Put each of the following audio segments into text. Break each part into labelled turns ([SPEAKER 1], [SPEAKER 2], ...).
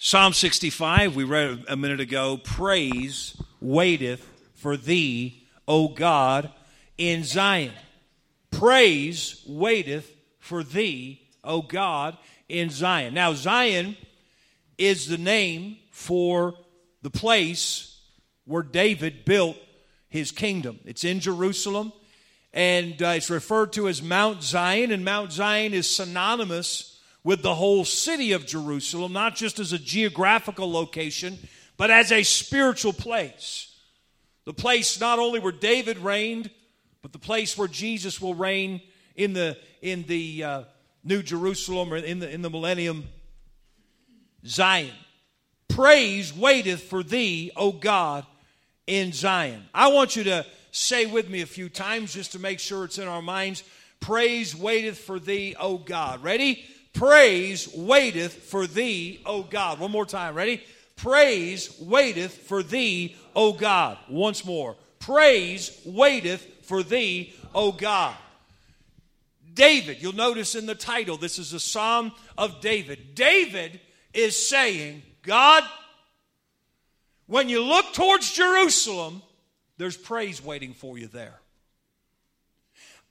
[SPEAKER 1] Psalm 65, we read a minute ago Praise waiteth for thee, O God, in Zion. Praise waiteth for thee, O God, in Zion. Now, Zion is the name for the place where David built his kingdom. It's in Jerusalem, and uh, it's referred to as Mount Zion, and Mount Zion is synonymous with the whole city of Jerusalem, not just as a geographical location, but as a spiritual place. The place not only where David reigned, but the place where Jesus will reign in the in the uh, New Jerusalem or in the in the millennium Zion. Praise waiteth for thee, O God, in Zion. I want you to say with me a few times just to make sure it's in our minds. Praise waiteth for thee, O God. Ready? Praise waiteth for thee, O God. One more time. Ready? Praise waiteth for thee, O God. Once more. Praise waiteth for thee, O God. David, you'll notice in the title, this is a psalm of David. David is saying, God, when you look towards Jerusalem, there's praise waiting for you there.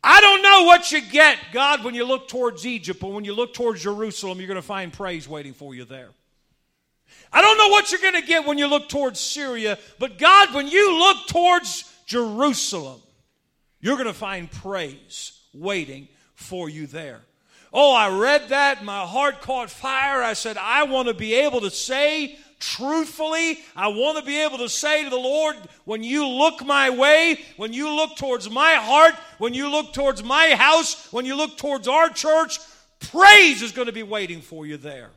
[SPEAKER 1] I don't know what you get, God, when you look towards Egypt, but when you look towards Jerusalem, you're going to find praise waiting for you there. I don't know what you're going to get when you look towards Syria, but God, when you look towards Jerusalem, you're going to find praise waiting for you there. Oh, I read that, my heart caught fire. I said, I want to be able to say truthfully, I want to be able to say to the Lord, when you look my way, when you look towards my heart, when you look towards my house, when you look towards our church, praise is going to be waiting for you there.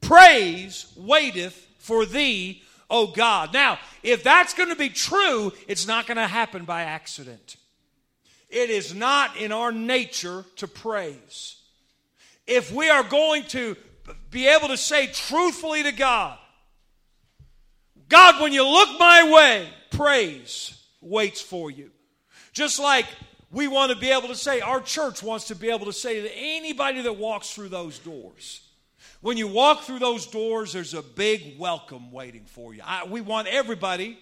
[SPEAKER 1] Praise waiteth for thee, O God. Now, if that's going to be true, it's not going to happen by accident. It is not in our nature to praise. If we are going to be able to say truthfully to God, God, when you look my way, praise waits for you. Just like we want to be able to say, our church wants to be able to say to anybody that walks through those doors, when you walk through those doors, there's a big welcome waiting for you. I, we want everybody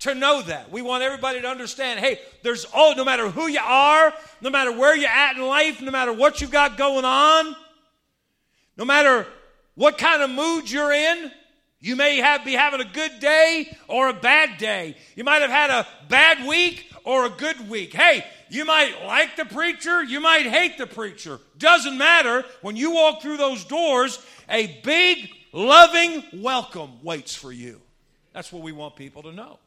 [SPEAKER 1] to know that. We want everybody to understand hey, there's, oh, no matter who you are, no matter where you're at in life, no matter what you've got going on, no matter what kind of mood you're in, you may have, be having a good day or a bad day. You might have had a bad week or a good week. Hey, you might like the preacher, you might hate the preacher. Doesn't matter. When you walk through those doors, a big, loving welcome waits for you. That's what we want people to know.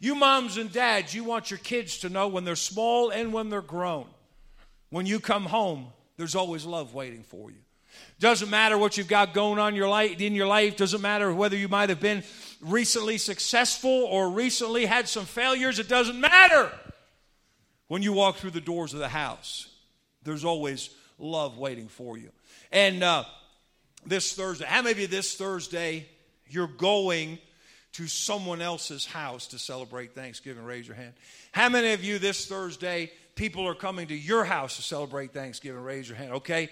[SPEAKER 1] You moms and dads, you want your kids to know when they're small and when they're grown. When you come home, there's always love waiting for you. Doesn't matter what you've got going on your life, in your life. Doesn't matter whether you might have been recently successful or recently had some failures. It doesn't matter. When you walk through the doors of the house, there's always love waiting for you. And uh, this Thursday, how many of you this Thursday you're going to someone else's house to celebrate Thanksgiving? Raise your hand. How many of you this Thursday people are coming to your house to celebrate Thanksgiving? Raise your hand. Okay.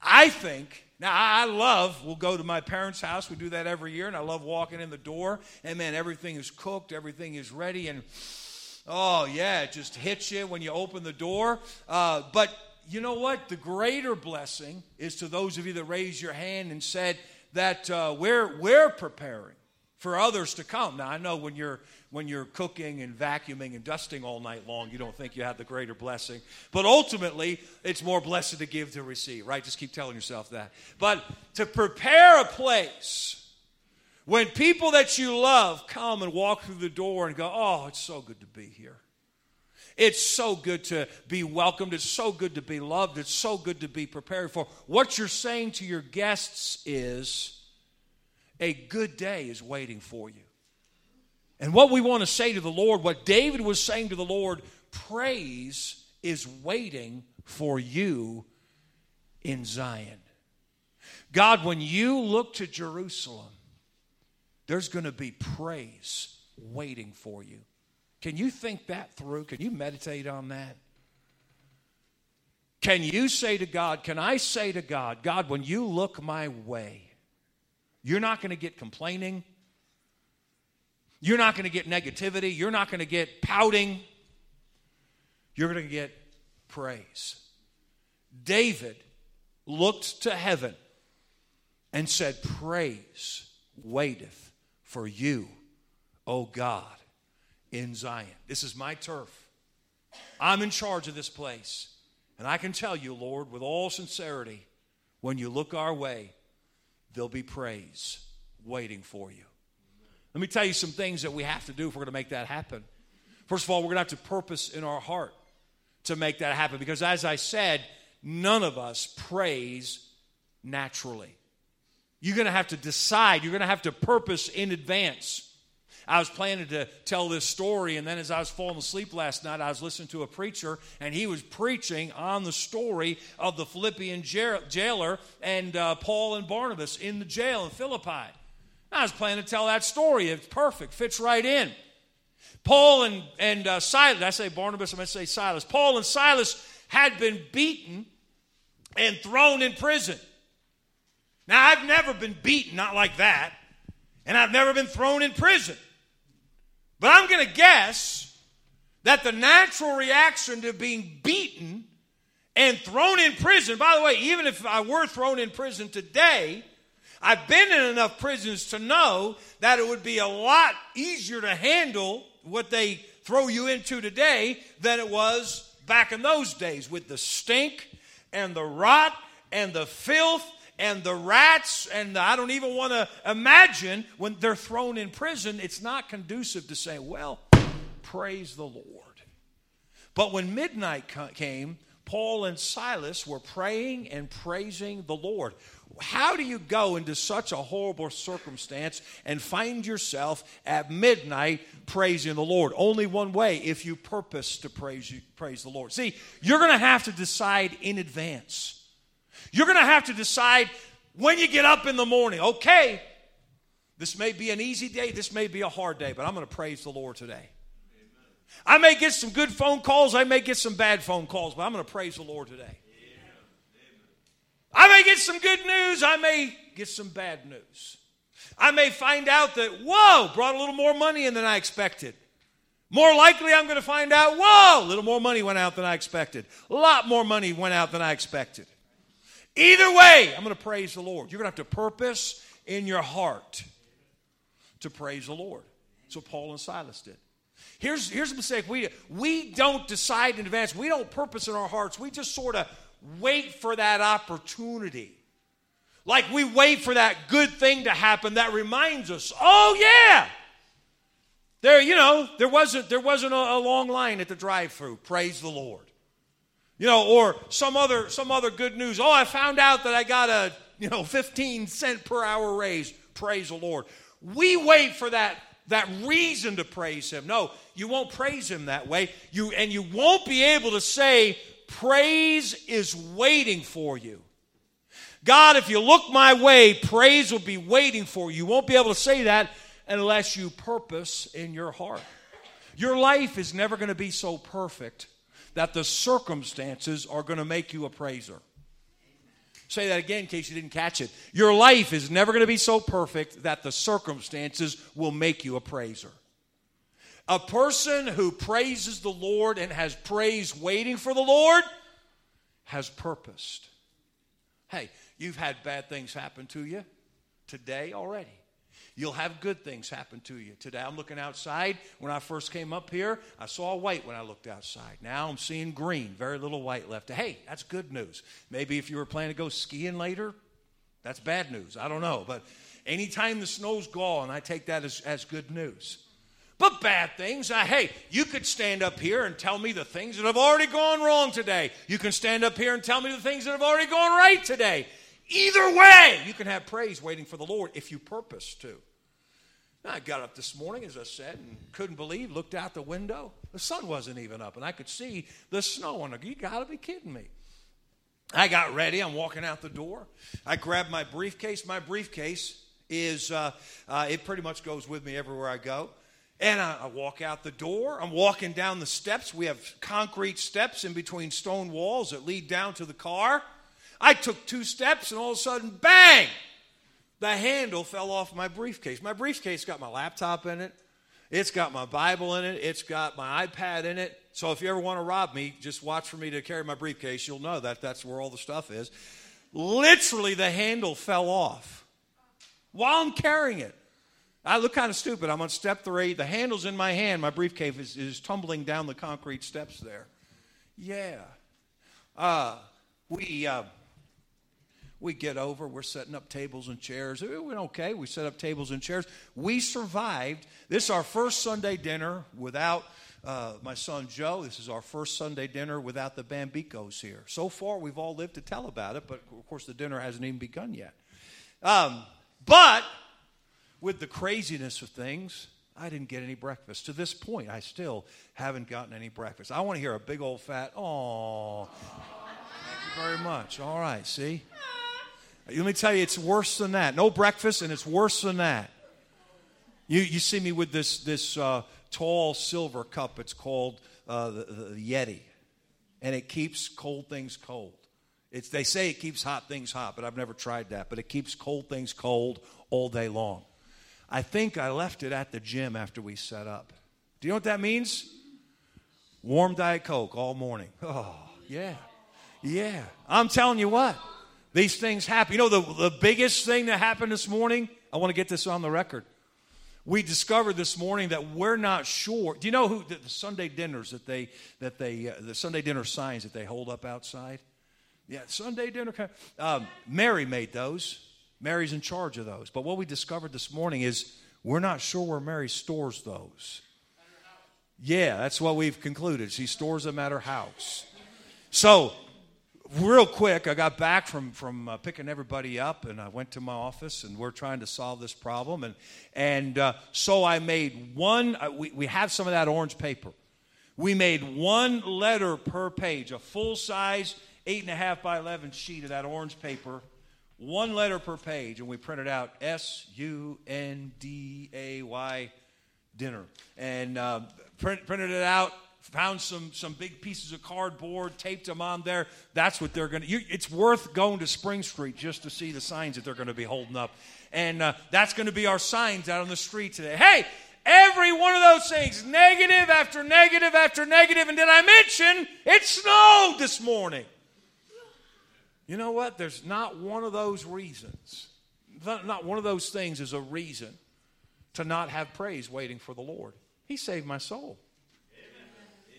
[SPEAKER 1] I think now, I love, we'll go to my parents' house. We do that every year, and I love walking in the door. And man, everything is cooked, everything is ready. And oh, yeah, it just hits you when you open the door. Uh, but you know what? The greater blessing is to those of you that raised your hand and said that uh, we're, we're preparing for others to come. Now, I know when you're when you're cooking and vacuuming and dusting all night long, you don't think you have the greater blessing. But ultimately, it's more blessed to give to receive, right? Just keep telling yourself that. But to prepare a place when people that you love come and walk through the door and go, oh, it's so good to be here. It's so good to be welcomed. It's so good to be loved. It's so good to be prepared for. What you're saying to your guests is a good day is waiting for you. And what we want to say to the Lord, what David was saying to the Lord, praise is waiting for you in Zion. God, when you look to Jerusalem, there's going to be praise waiting for you. Can you think that through? Can you meditate on that? Can you say to God, can I say to God, God, when you look my way, You're not going to get complaining. You're not going to get negativity. You're not going to get pouting. You're going to get praise. David looked to heaven and said, Praise waiteth for you, O God, in Zion. This is my turf. I'm in charge of this place. And I can tell you, Lord, with all sincerity, when you look our way, there'll be praise waiting for you. Let me tell you some things that we have to do if we're going to make that happen. First of all, we're going to have to purpose in our heart to make that happen because, as I said, none of us praise naturally. You're going to have to decide, you're going to have to purpose in advance. I was planning to tell this story, and then as I was falling asleep last night, I was listening to a preacher, and he was preaching on the story of the Philippian jailer and uh, Paul and Barnabas in the jail in Philippi. I was planning to tell that story. It's perfect, fits right in. Paul and, and uh, Silas, I say Barnabas, I'm going to say Silas. Paul and Silas had been beaten and thrown in prison. Now, I've never been beaten, not like that, and I've never been thrown in prison. But I'm going to guess that the natural reaction to being beaten and thrown in prison, by the way, even if I were thrown in prison today, I've been in enough prisons to know that it would be a lot easier to handle what they throw you into today than it was back in those days with the stink and the rot and the filth and the rats, and I don't even want to imagine when they're thrown in prison, it's not conducive to say, well, praise the Lord. But when midnight came, Paul and Silas were praying and praising the Lord. How do you go into such a horrible circumstance and find yourself at midnight praising the Lord? Only one way if you purpose to praise, you, praise the Lord. See, you're going to have to decide in advance you're going to have to decide when you get up in the morning, okay, this may be an easy day, this may be a hard day, but I'm going to praise the Lord today. I may get some good phone calls, I may get some bad phone calls, but I'm going to praise the Lord today. I may get some good news, I may get some bad news. I may find out that, whoa, brought a little more money in than I expected. More likely, I'm going to find out, whoa, a little more money went out than I expected. A lot more money went out than I expected. Either way, I'm going to praise the Lord. You're going to have to purpose in your heart to praise the Lord. What Paul and Silas did. Here's, here's a mistake. We, we don't decide in advance. We don't purpose in our hearts. We just sort of wait for that opportunity. Like we wait for that good thing to happen that reminds us, oh yeah. There, you know, there wasn't there wasn't a, a long line at the drive-through. Praise the Lord. You know, or some other some other good news. Oh, I found out that I got a, you know, 15 cent per hour raise. Praise the Lord. We wait for that that reason to praise him. No, you won't praise him that way. You and you won't be able to say praise is waiting for you. God, if you look my way, praise will be waiting for you. You won't be able to say that unless you purpose in your heart. Your life is never going to be so perfect that the circumstances are going to make you a praiser. Say that again in case you didn't catch it. Your life is never going to be so perfect that the circumstances will make you a praiser. A person who praises the Lord and has praise waiting for the Lord has purposed. Hey, you've had bad things happen to you today already. You'll have good things happen to you. Today I'm looking outside. When I first came up here, I saw white when I looked outside. Now I'm seeing green, very little white left. Hey, that's good news. Maybe if you were planning to go skiing later, that's bad news. I don't know. But anytime the snow's gone, I take that as, as good news. But bad things, hey, you could stand up here and tell me the things that have already gone wrong today. You can stand up here and tell me the things that have already gone right today. Either way, you can have praise waiting for the Lord if you purpose to. I got up this morning, as I said, and couldn't believe, looked out the window. The sun wasn't even up, and I could see the snow on it. You got to be kidding me. I got ready. I'm walking out the door. I grabbed my briefcase. My briefcase is, uh, uh, it pretty much goes with me everywhere I go. And I, I, walk out the door. I'm walking down the steps. We have concrete steps in between stone walls that lead down to the car. I took two steps, and all of a sudden, bang! the handle fell off my briefcase. My briefcase got my laptop in it. It's got my Bible in it. It's got my iPad in it. So if you ever want to rob me, just watch for me to carry my briefcase. You'll know that that's where all the stuff is. Literally, the handle fell off while I'm carrying it. I look kind of stupid. I'm on step three. The handle's in my hand. My briefcase is, is tumbling down the concrete steps there. Yeah. Uh, we. Uh, we get over, we're setting up tables and chairs. We went okay. We set up tables and chairs. We survived. This is our first Sunday dinner without uh, my son Joe. This is our first Sunday dinner without the Bambicos here. So far, we've all lived to tell about it, but of course, the dinner hasn't even begun yet. Um, but with the craziness of things, I didn't get any breakfast. To this point, I still haven't gotten any breakfast. I want to hear a big old fat, oh, thank you very much. All right, see? Let me tell you, it's worse than that. No breakfast, and it's worse than that. You, you see me with this, this uh, tall silver cup. It's called uh, the, the, Yeti, and it keeps cold things cold. It's, they say it keeps hot things hot, but I've never tried that. But it keeps cold things cold all day long. I think I left it at the gym after we set up. Do you know what that means? Warm Diet Coke all morning. Oh, yeah. Yeah. I'm telling you what. These things happen. You know, the, the biggest thing that happened this morning, I want to get this on the record. We discovered this morning that we're not sure. Do you know who the, the Sunday dinners that they, that they, uh, the Sunday dinner signs that they hold up outside? Yeah, Sunday dinner. Um, Mary made those. Mary's in charge of those. But what we discovered this morning is we're not sure where Mary stores those. Yeah, that's what we've concluded. She stores them at her house. So real quick, I got back from, from uh, picking everybody up and I went to my office and we're trying to solve this problem. And, and uh, so I made one, uh, we, we have some of that orange paper. We made one letter per page, a full size, eight and a half by 11 sheet of that orange paper, one letter per page. And we printed out S U N D A Y dinner. And uh, print, printed it out found some some big pieces of cardboard, taped them on there. That's what they're going to. It's worth going to Spring Street just to see the signs that they're going to be holding up, and uh, that's going to be our signs out on the street today. Hey, every one of those things, negative after negative after negative. negative, and did I mention it snowed this morning? You know what? There's not one of those reasons. Not one of those things is a reason to not have praise waiting for the Lord. He saved my soul.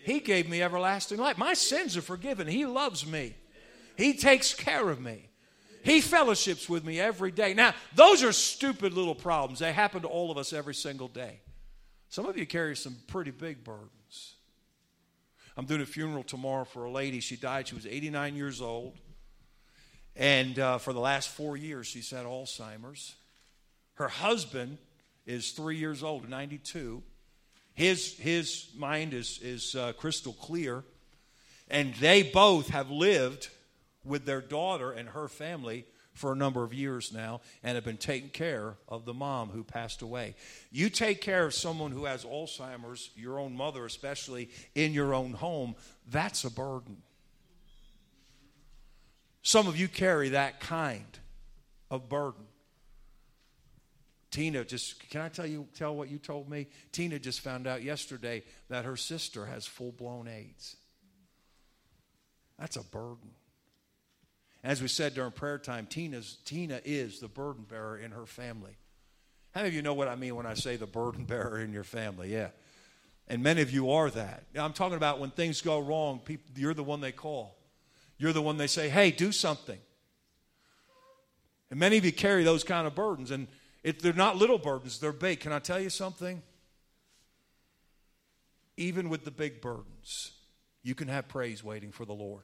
[SPEAKER 1] He gave me everlasting life. My sins are forgiven. He loves me. He takes care of me. He fellowships with me every day. Now, those are stupid little problems. They happen to all of us every single day. Some of you carry some pretty big burdens. I'm doing a funeral tomorrow for a lady. She died. She was 89 years old. And uh, for the last four years, she's had Alzheimer's. Her husband is three years old, 92. His, his mind is, is uh, crystal clear. And they both have lived with their daughter and her family for a number of years now and have been taking care of the mom who passed away. You take care of someone who has Alzheimer's, your own mother especially, in your own home, that's a burden. Some of you carry that kind of burden. Tina just, can I tell you, tell what you told me? Tina just found out yesterday that her sister has full blown AIDS. That's a burden. As we said during prayer time, Tina's, Tina is the burden bearer in her family. How many of you know what I mean when I say the burden bearer in your family? Yeah. And many of you are that. I'm talking about when things go wrong, people, you're the one they call. You're the one they say, hey, do something. And many of you carry those kind of burdens. And it, they're not little burdens, they're big. Can I tell you something? Even with the big burdens, you can have praise waiting for the Lord.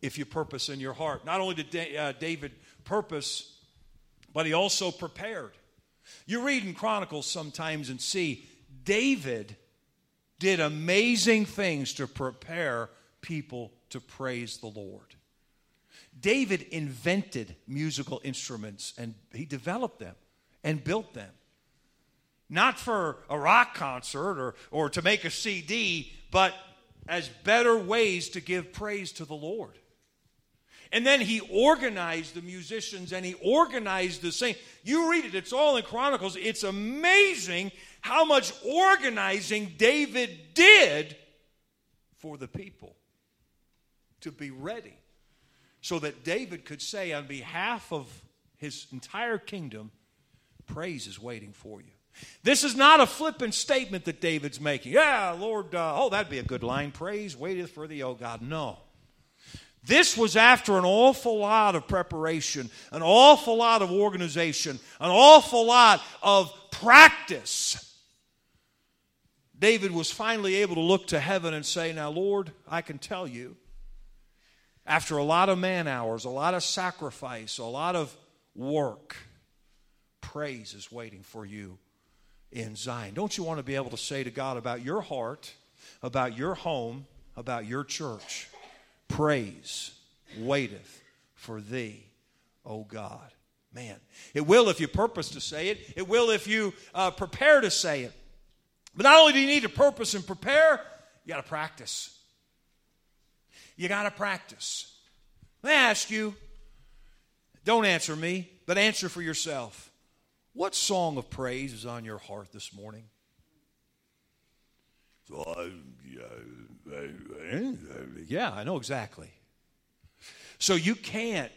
[SPEAKER 1] If you purpose in your heart. Not only did uh, David purpose, but he also prepared. You read in Chronicles sometimes and see David did amazing things to prepare people to praise the Lord. David invented musical instruments and he developed them and built them. Not for a rock concert or, or to make a CD, but as better ways to give praise to the Lord. And then he organized the musicians and he organized the singing. You read it, it's all in Chronicles. It's amazing how much organizing David did for the people to be ready so that David could say, on behalf of his entire kingdom, praise is waiting for you. This is not a flippant statement that David's making. Yeah, Lord, uh, oh, that'd be a good line. Praise waiteth for thee, O God. No. This was after an awful lot of preparation, an awful lot of organization, an awful lot of practice. David was finally able to look to heaven and say, Now, Lord, I can tell you, after a lot of man hours, a lot of sacrifice, a lot of work, praise is waiting for you in Zion. Don't you want to be able to say to God about your heart, about your home, about your church? Praise waiteth for thee, O God. Man, it will if you purpose to say it, it will if you uh, prepare to say it. But not only do you need to purpose and prepare, you got to practice. You got to practice. Let me ask you, don't answer me, but answer for yourself. What song of praise is on your heart this morning? Yeah, I know exactly. So you can't,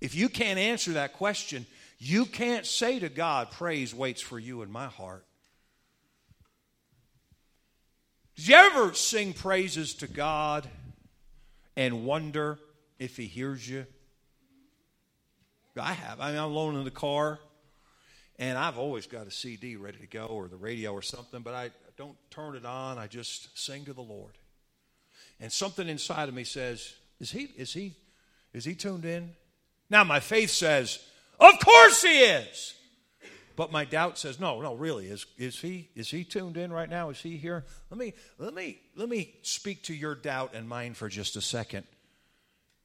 [SPEAKER 1] if you can't answer that question, you can't say to God, Praise waits for you in my heart. Did you ever sing praises to God and wonder if He hears you? I have. I mean, I'm alone in the car, and I've always got a CD ready to go or the radio or something, but I don't turn it on. I just sing to the Lord. And something inside of me says, Is he, is he, is he tuned in? Now, my faith says, Of course he is. But my doubt says, no, no, really, is, is he is he tuned in right now? Is he here? Let me let me let me speak to your doubt and mine for just a second.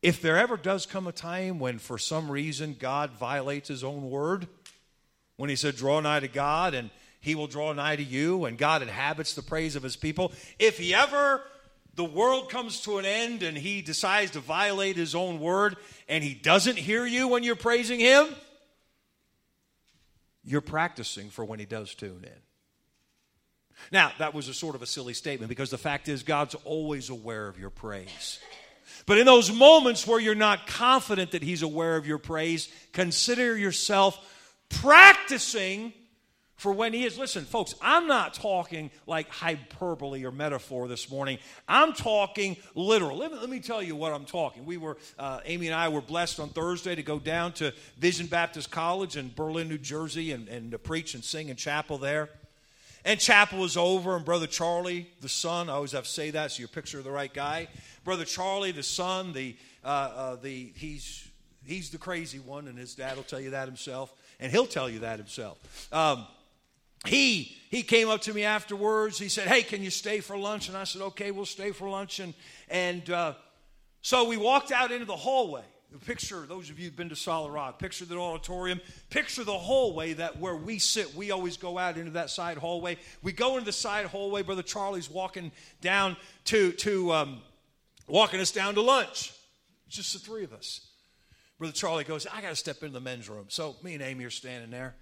[SPEAKER 1] If there ever does come a time when for some reason God violates his own word, when he said, Draw nigh to God and he will draw nigh to you, and God inhabits the praise of his people. If he ever the world comes to an end and he decides to violate his own word and he doesn't hear you when you're praising him, you're practicing for when he does tune in. Now, that was a sort of a silly statement because the fact is, God's always aware of your praise. But in those moments where you're not confident that He's aware of your praise, consider yourself practicing for when he is. Listen, folks, I'm not talking like hyperbole or metaphor this morning. I'm talking literal. Let me, let me tell you what I'm talking. We were, uh, Amy and I were blessed on Thursday to go down to Vision Baptist College in Berlin, New Jersey, and, and to preach and sing in chapel there. And chapel was over, and Brother Charlie, the son, I always have to say that so you're picture the right guy. Brother Charlie, the son, the, uh, uh, the, he's, he's the crazy one, and his dad will tell you that himself, and he'll tell you that himself. Um, he he came up to me afterwards. He said, "Hey, can you stay for lunch?" And I said, "Okay, we'll stay for lunch." And and uh, so we walked out into the hallway. Picture those of you who've been to Solid Rock. Picture the auditorium. Picture the hallway that where we sit. We always go out into that side hallway. We go into the side hallway. Brother Charlie's walking down to to um, walking us down to lunch. It's just the three of us. Brother Charlie goes, "I got to step into the men's room." So me and Amy are standing there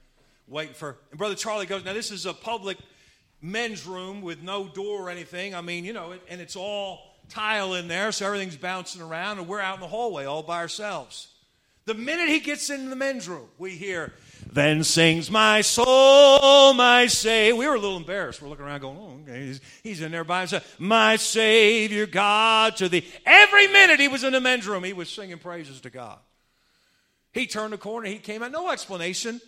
[SPEAKER 1] waiting for. And Brother Charlie goes, Now, this is a public men's room with no door or anything. I mean, you know, and it's all tile in there, so everything's bouncing around, and we're out in the hallway all by ourselves. The minute he gets into the men's room, we hear, Then sings my soul, my Savior. We were a little embarrassed. We're looking around going, Oh, okay. He's, he's in there by himself. My Savior God to thee. Every minute he was in the men's room, he was singing praises to God. He turned the corner, he came out, no explanation.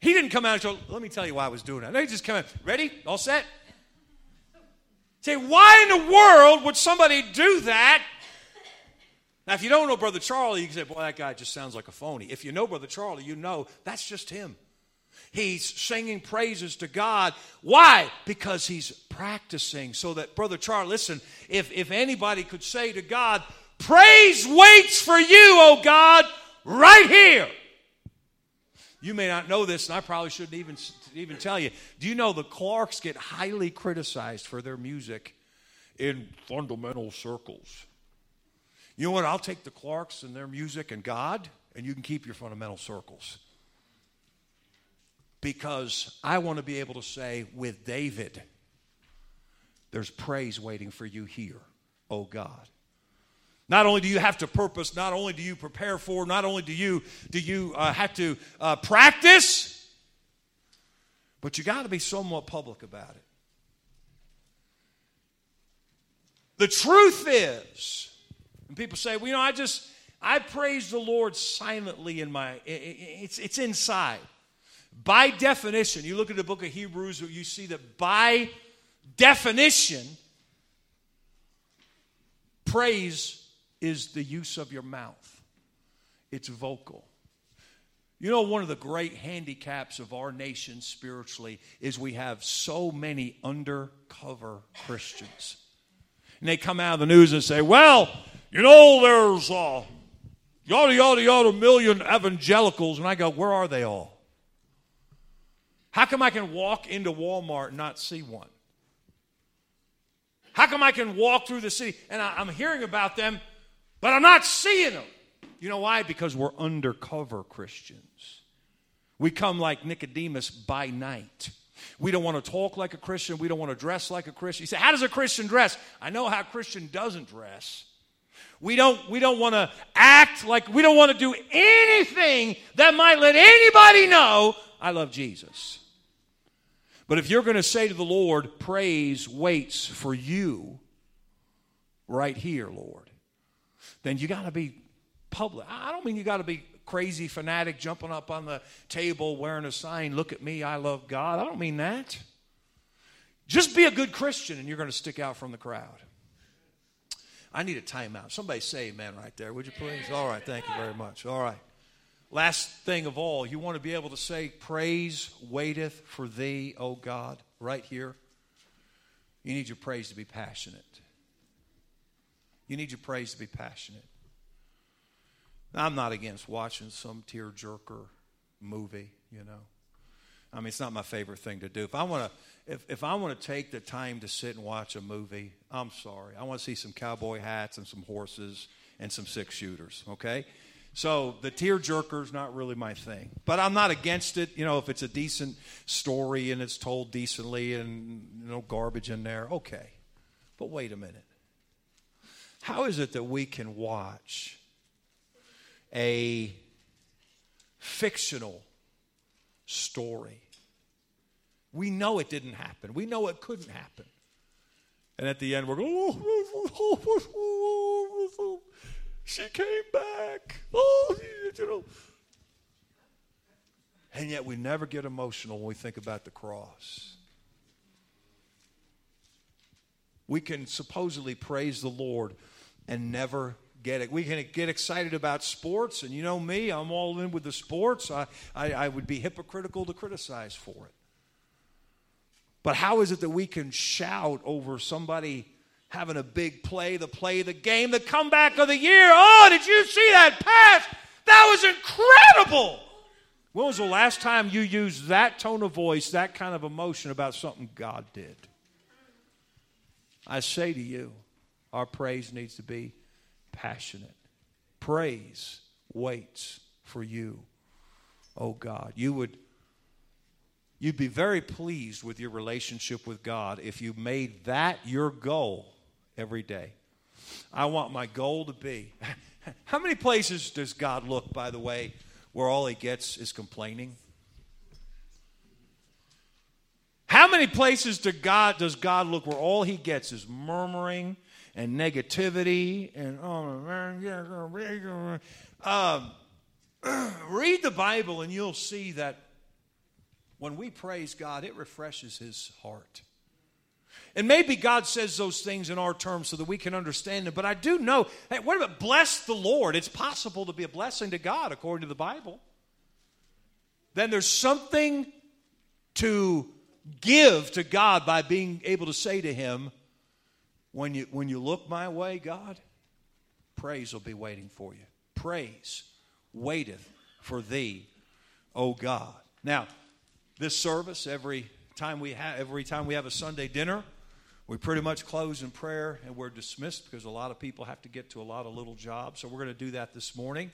[SPEAKER 1] He didn't come out and go, let me tell you why I was doing that. No, he just came out, ready? All set? Say, why in the world would somebody do that? Now, if you don't know Brother Charlie, you can say, boy, that guy just sounds like a phony. If you know Brother Charlie, you know that's just him. He's singing praises to God. Why? Because he's practicing. So that, Brother Charlie, listen, if, if anybody could say to God, praise waits for you, oh God, right here. You may not know this, and I probably shouldn't even, even tell you. Do you know the Clarks get highly criticized for their music in fundamental circles? You know what? I'll take the Clarks and their music and God, and you can keep your fundamental circles. Because I want to be able to say with David, there's praise waiting for you here, oh God. Not only do you have to purpose, not only do you prepare for, not only do you do you uh, have to uh, practice, but you got to be somewhat public about it. The truth is, and people say, well, you know, I just I praise the Lord silently in my it's it's inside. By definition, you look at the book of Hebrews, you see that by definition, praise is the use of your mouth, it's vocal. You know, one of the great handicaps of our nation spiritually is we have so many undercover Christians. And they come out of the news and say, well, you know, there's uh, yada, yada, yada million evangelicals. And I go, where are they all? How come I can walk into Walmart and not see one? How come I can walk through the city and I, am hearing about them but I'm not seeing them. You know why? Because we're undercover Christians. We come like Nicodemus by night. We don't want to talk like a Christian. We don't want to dress like a Christian. You say, How does a Christian dress? I know how a Christian doesn't dress. We don't, we don't want to act like we don't want to do anything that might let anybody know I love Jesus. But if you're going to say to the Lord, Praise waits for you right here, Lord then you got to be public. I don't mean you got to be crazy fanatic jumping up on the table wearing a sign, look at me, I love God. I don't mean that. Just be a good Christian and you're going to stick out from the crowd. I need a timeout. Somebody say amen right there, would you please? All right, thank you very much. All right. Last thing of all, you want to be able to say, Praise waiteth for thee, O God, right here. You need your praise to be passionate. You need your praise to be passionate. Now, I'm not against watching some tearjerker movie, you know. I mean, it's not my favorite thing to do. If I want to, if, if I want to take the time to sit and watch a movie, I'm sorry. I want to see some cowboy hats and some horses and some six shooters. Okay, so the tearjerker is not really my thing, but I'm not against it. You know, if it's a decent story and it's told decently and no garbage in there, okay. But wait a minute. How is it that we can watch a fictional story? We know it didn't happen. We know it couldn't happen. And at the end, we're going, oh, oh, oh, oh she came back. Oh, you know. And yet we never get emotional when we think about the cross. We can supposedly praise the Lord and never get it. We can get excited about sports, and you know me, I'm all in with the sports. I, I, I, would be hypocritical to criticize for it. But how is it that we can shout over somebody having a big play, the play of the game, the comeback of the year? Oh, did you see that pass? That was incredible. When was the last time you used that tone of voice, that kind of emotion about something God did? I say to you, our praise needs to be passionate. Praise waits for you, oh God. You would you'd be very pleased with your relationship with God if you made that your goal every day. I want my goal to be. How many places does God look, by the way, where all he gets is complaining? How many places do God, does God look where all he gets is murmuring and negativity and oh man, um, read the Bible and you'll see that when we praise God, it refreshes His heart. And maybe God says those things in our terms so that we can understand them. But I do know, hey, what about bless the Lord? It's possible to be a blessing to God according to the Bible. Then there's something to give to God by being able to say to Him, when you, when you look my way, God, praise will be waiting for you. Praise waiteth for thee, O God. Now, this service, every time we have every time we have a Sunday dinner, We pretty much close in prayer and we're dismissed because a lot of people have to get to a lot of little jobs. So we're going to do that this morning.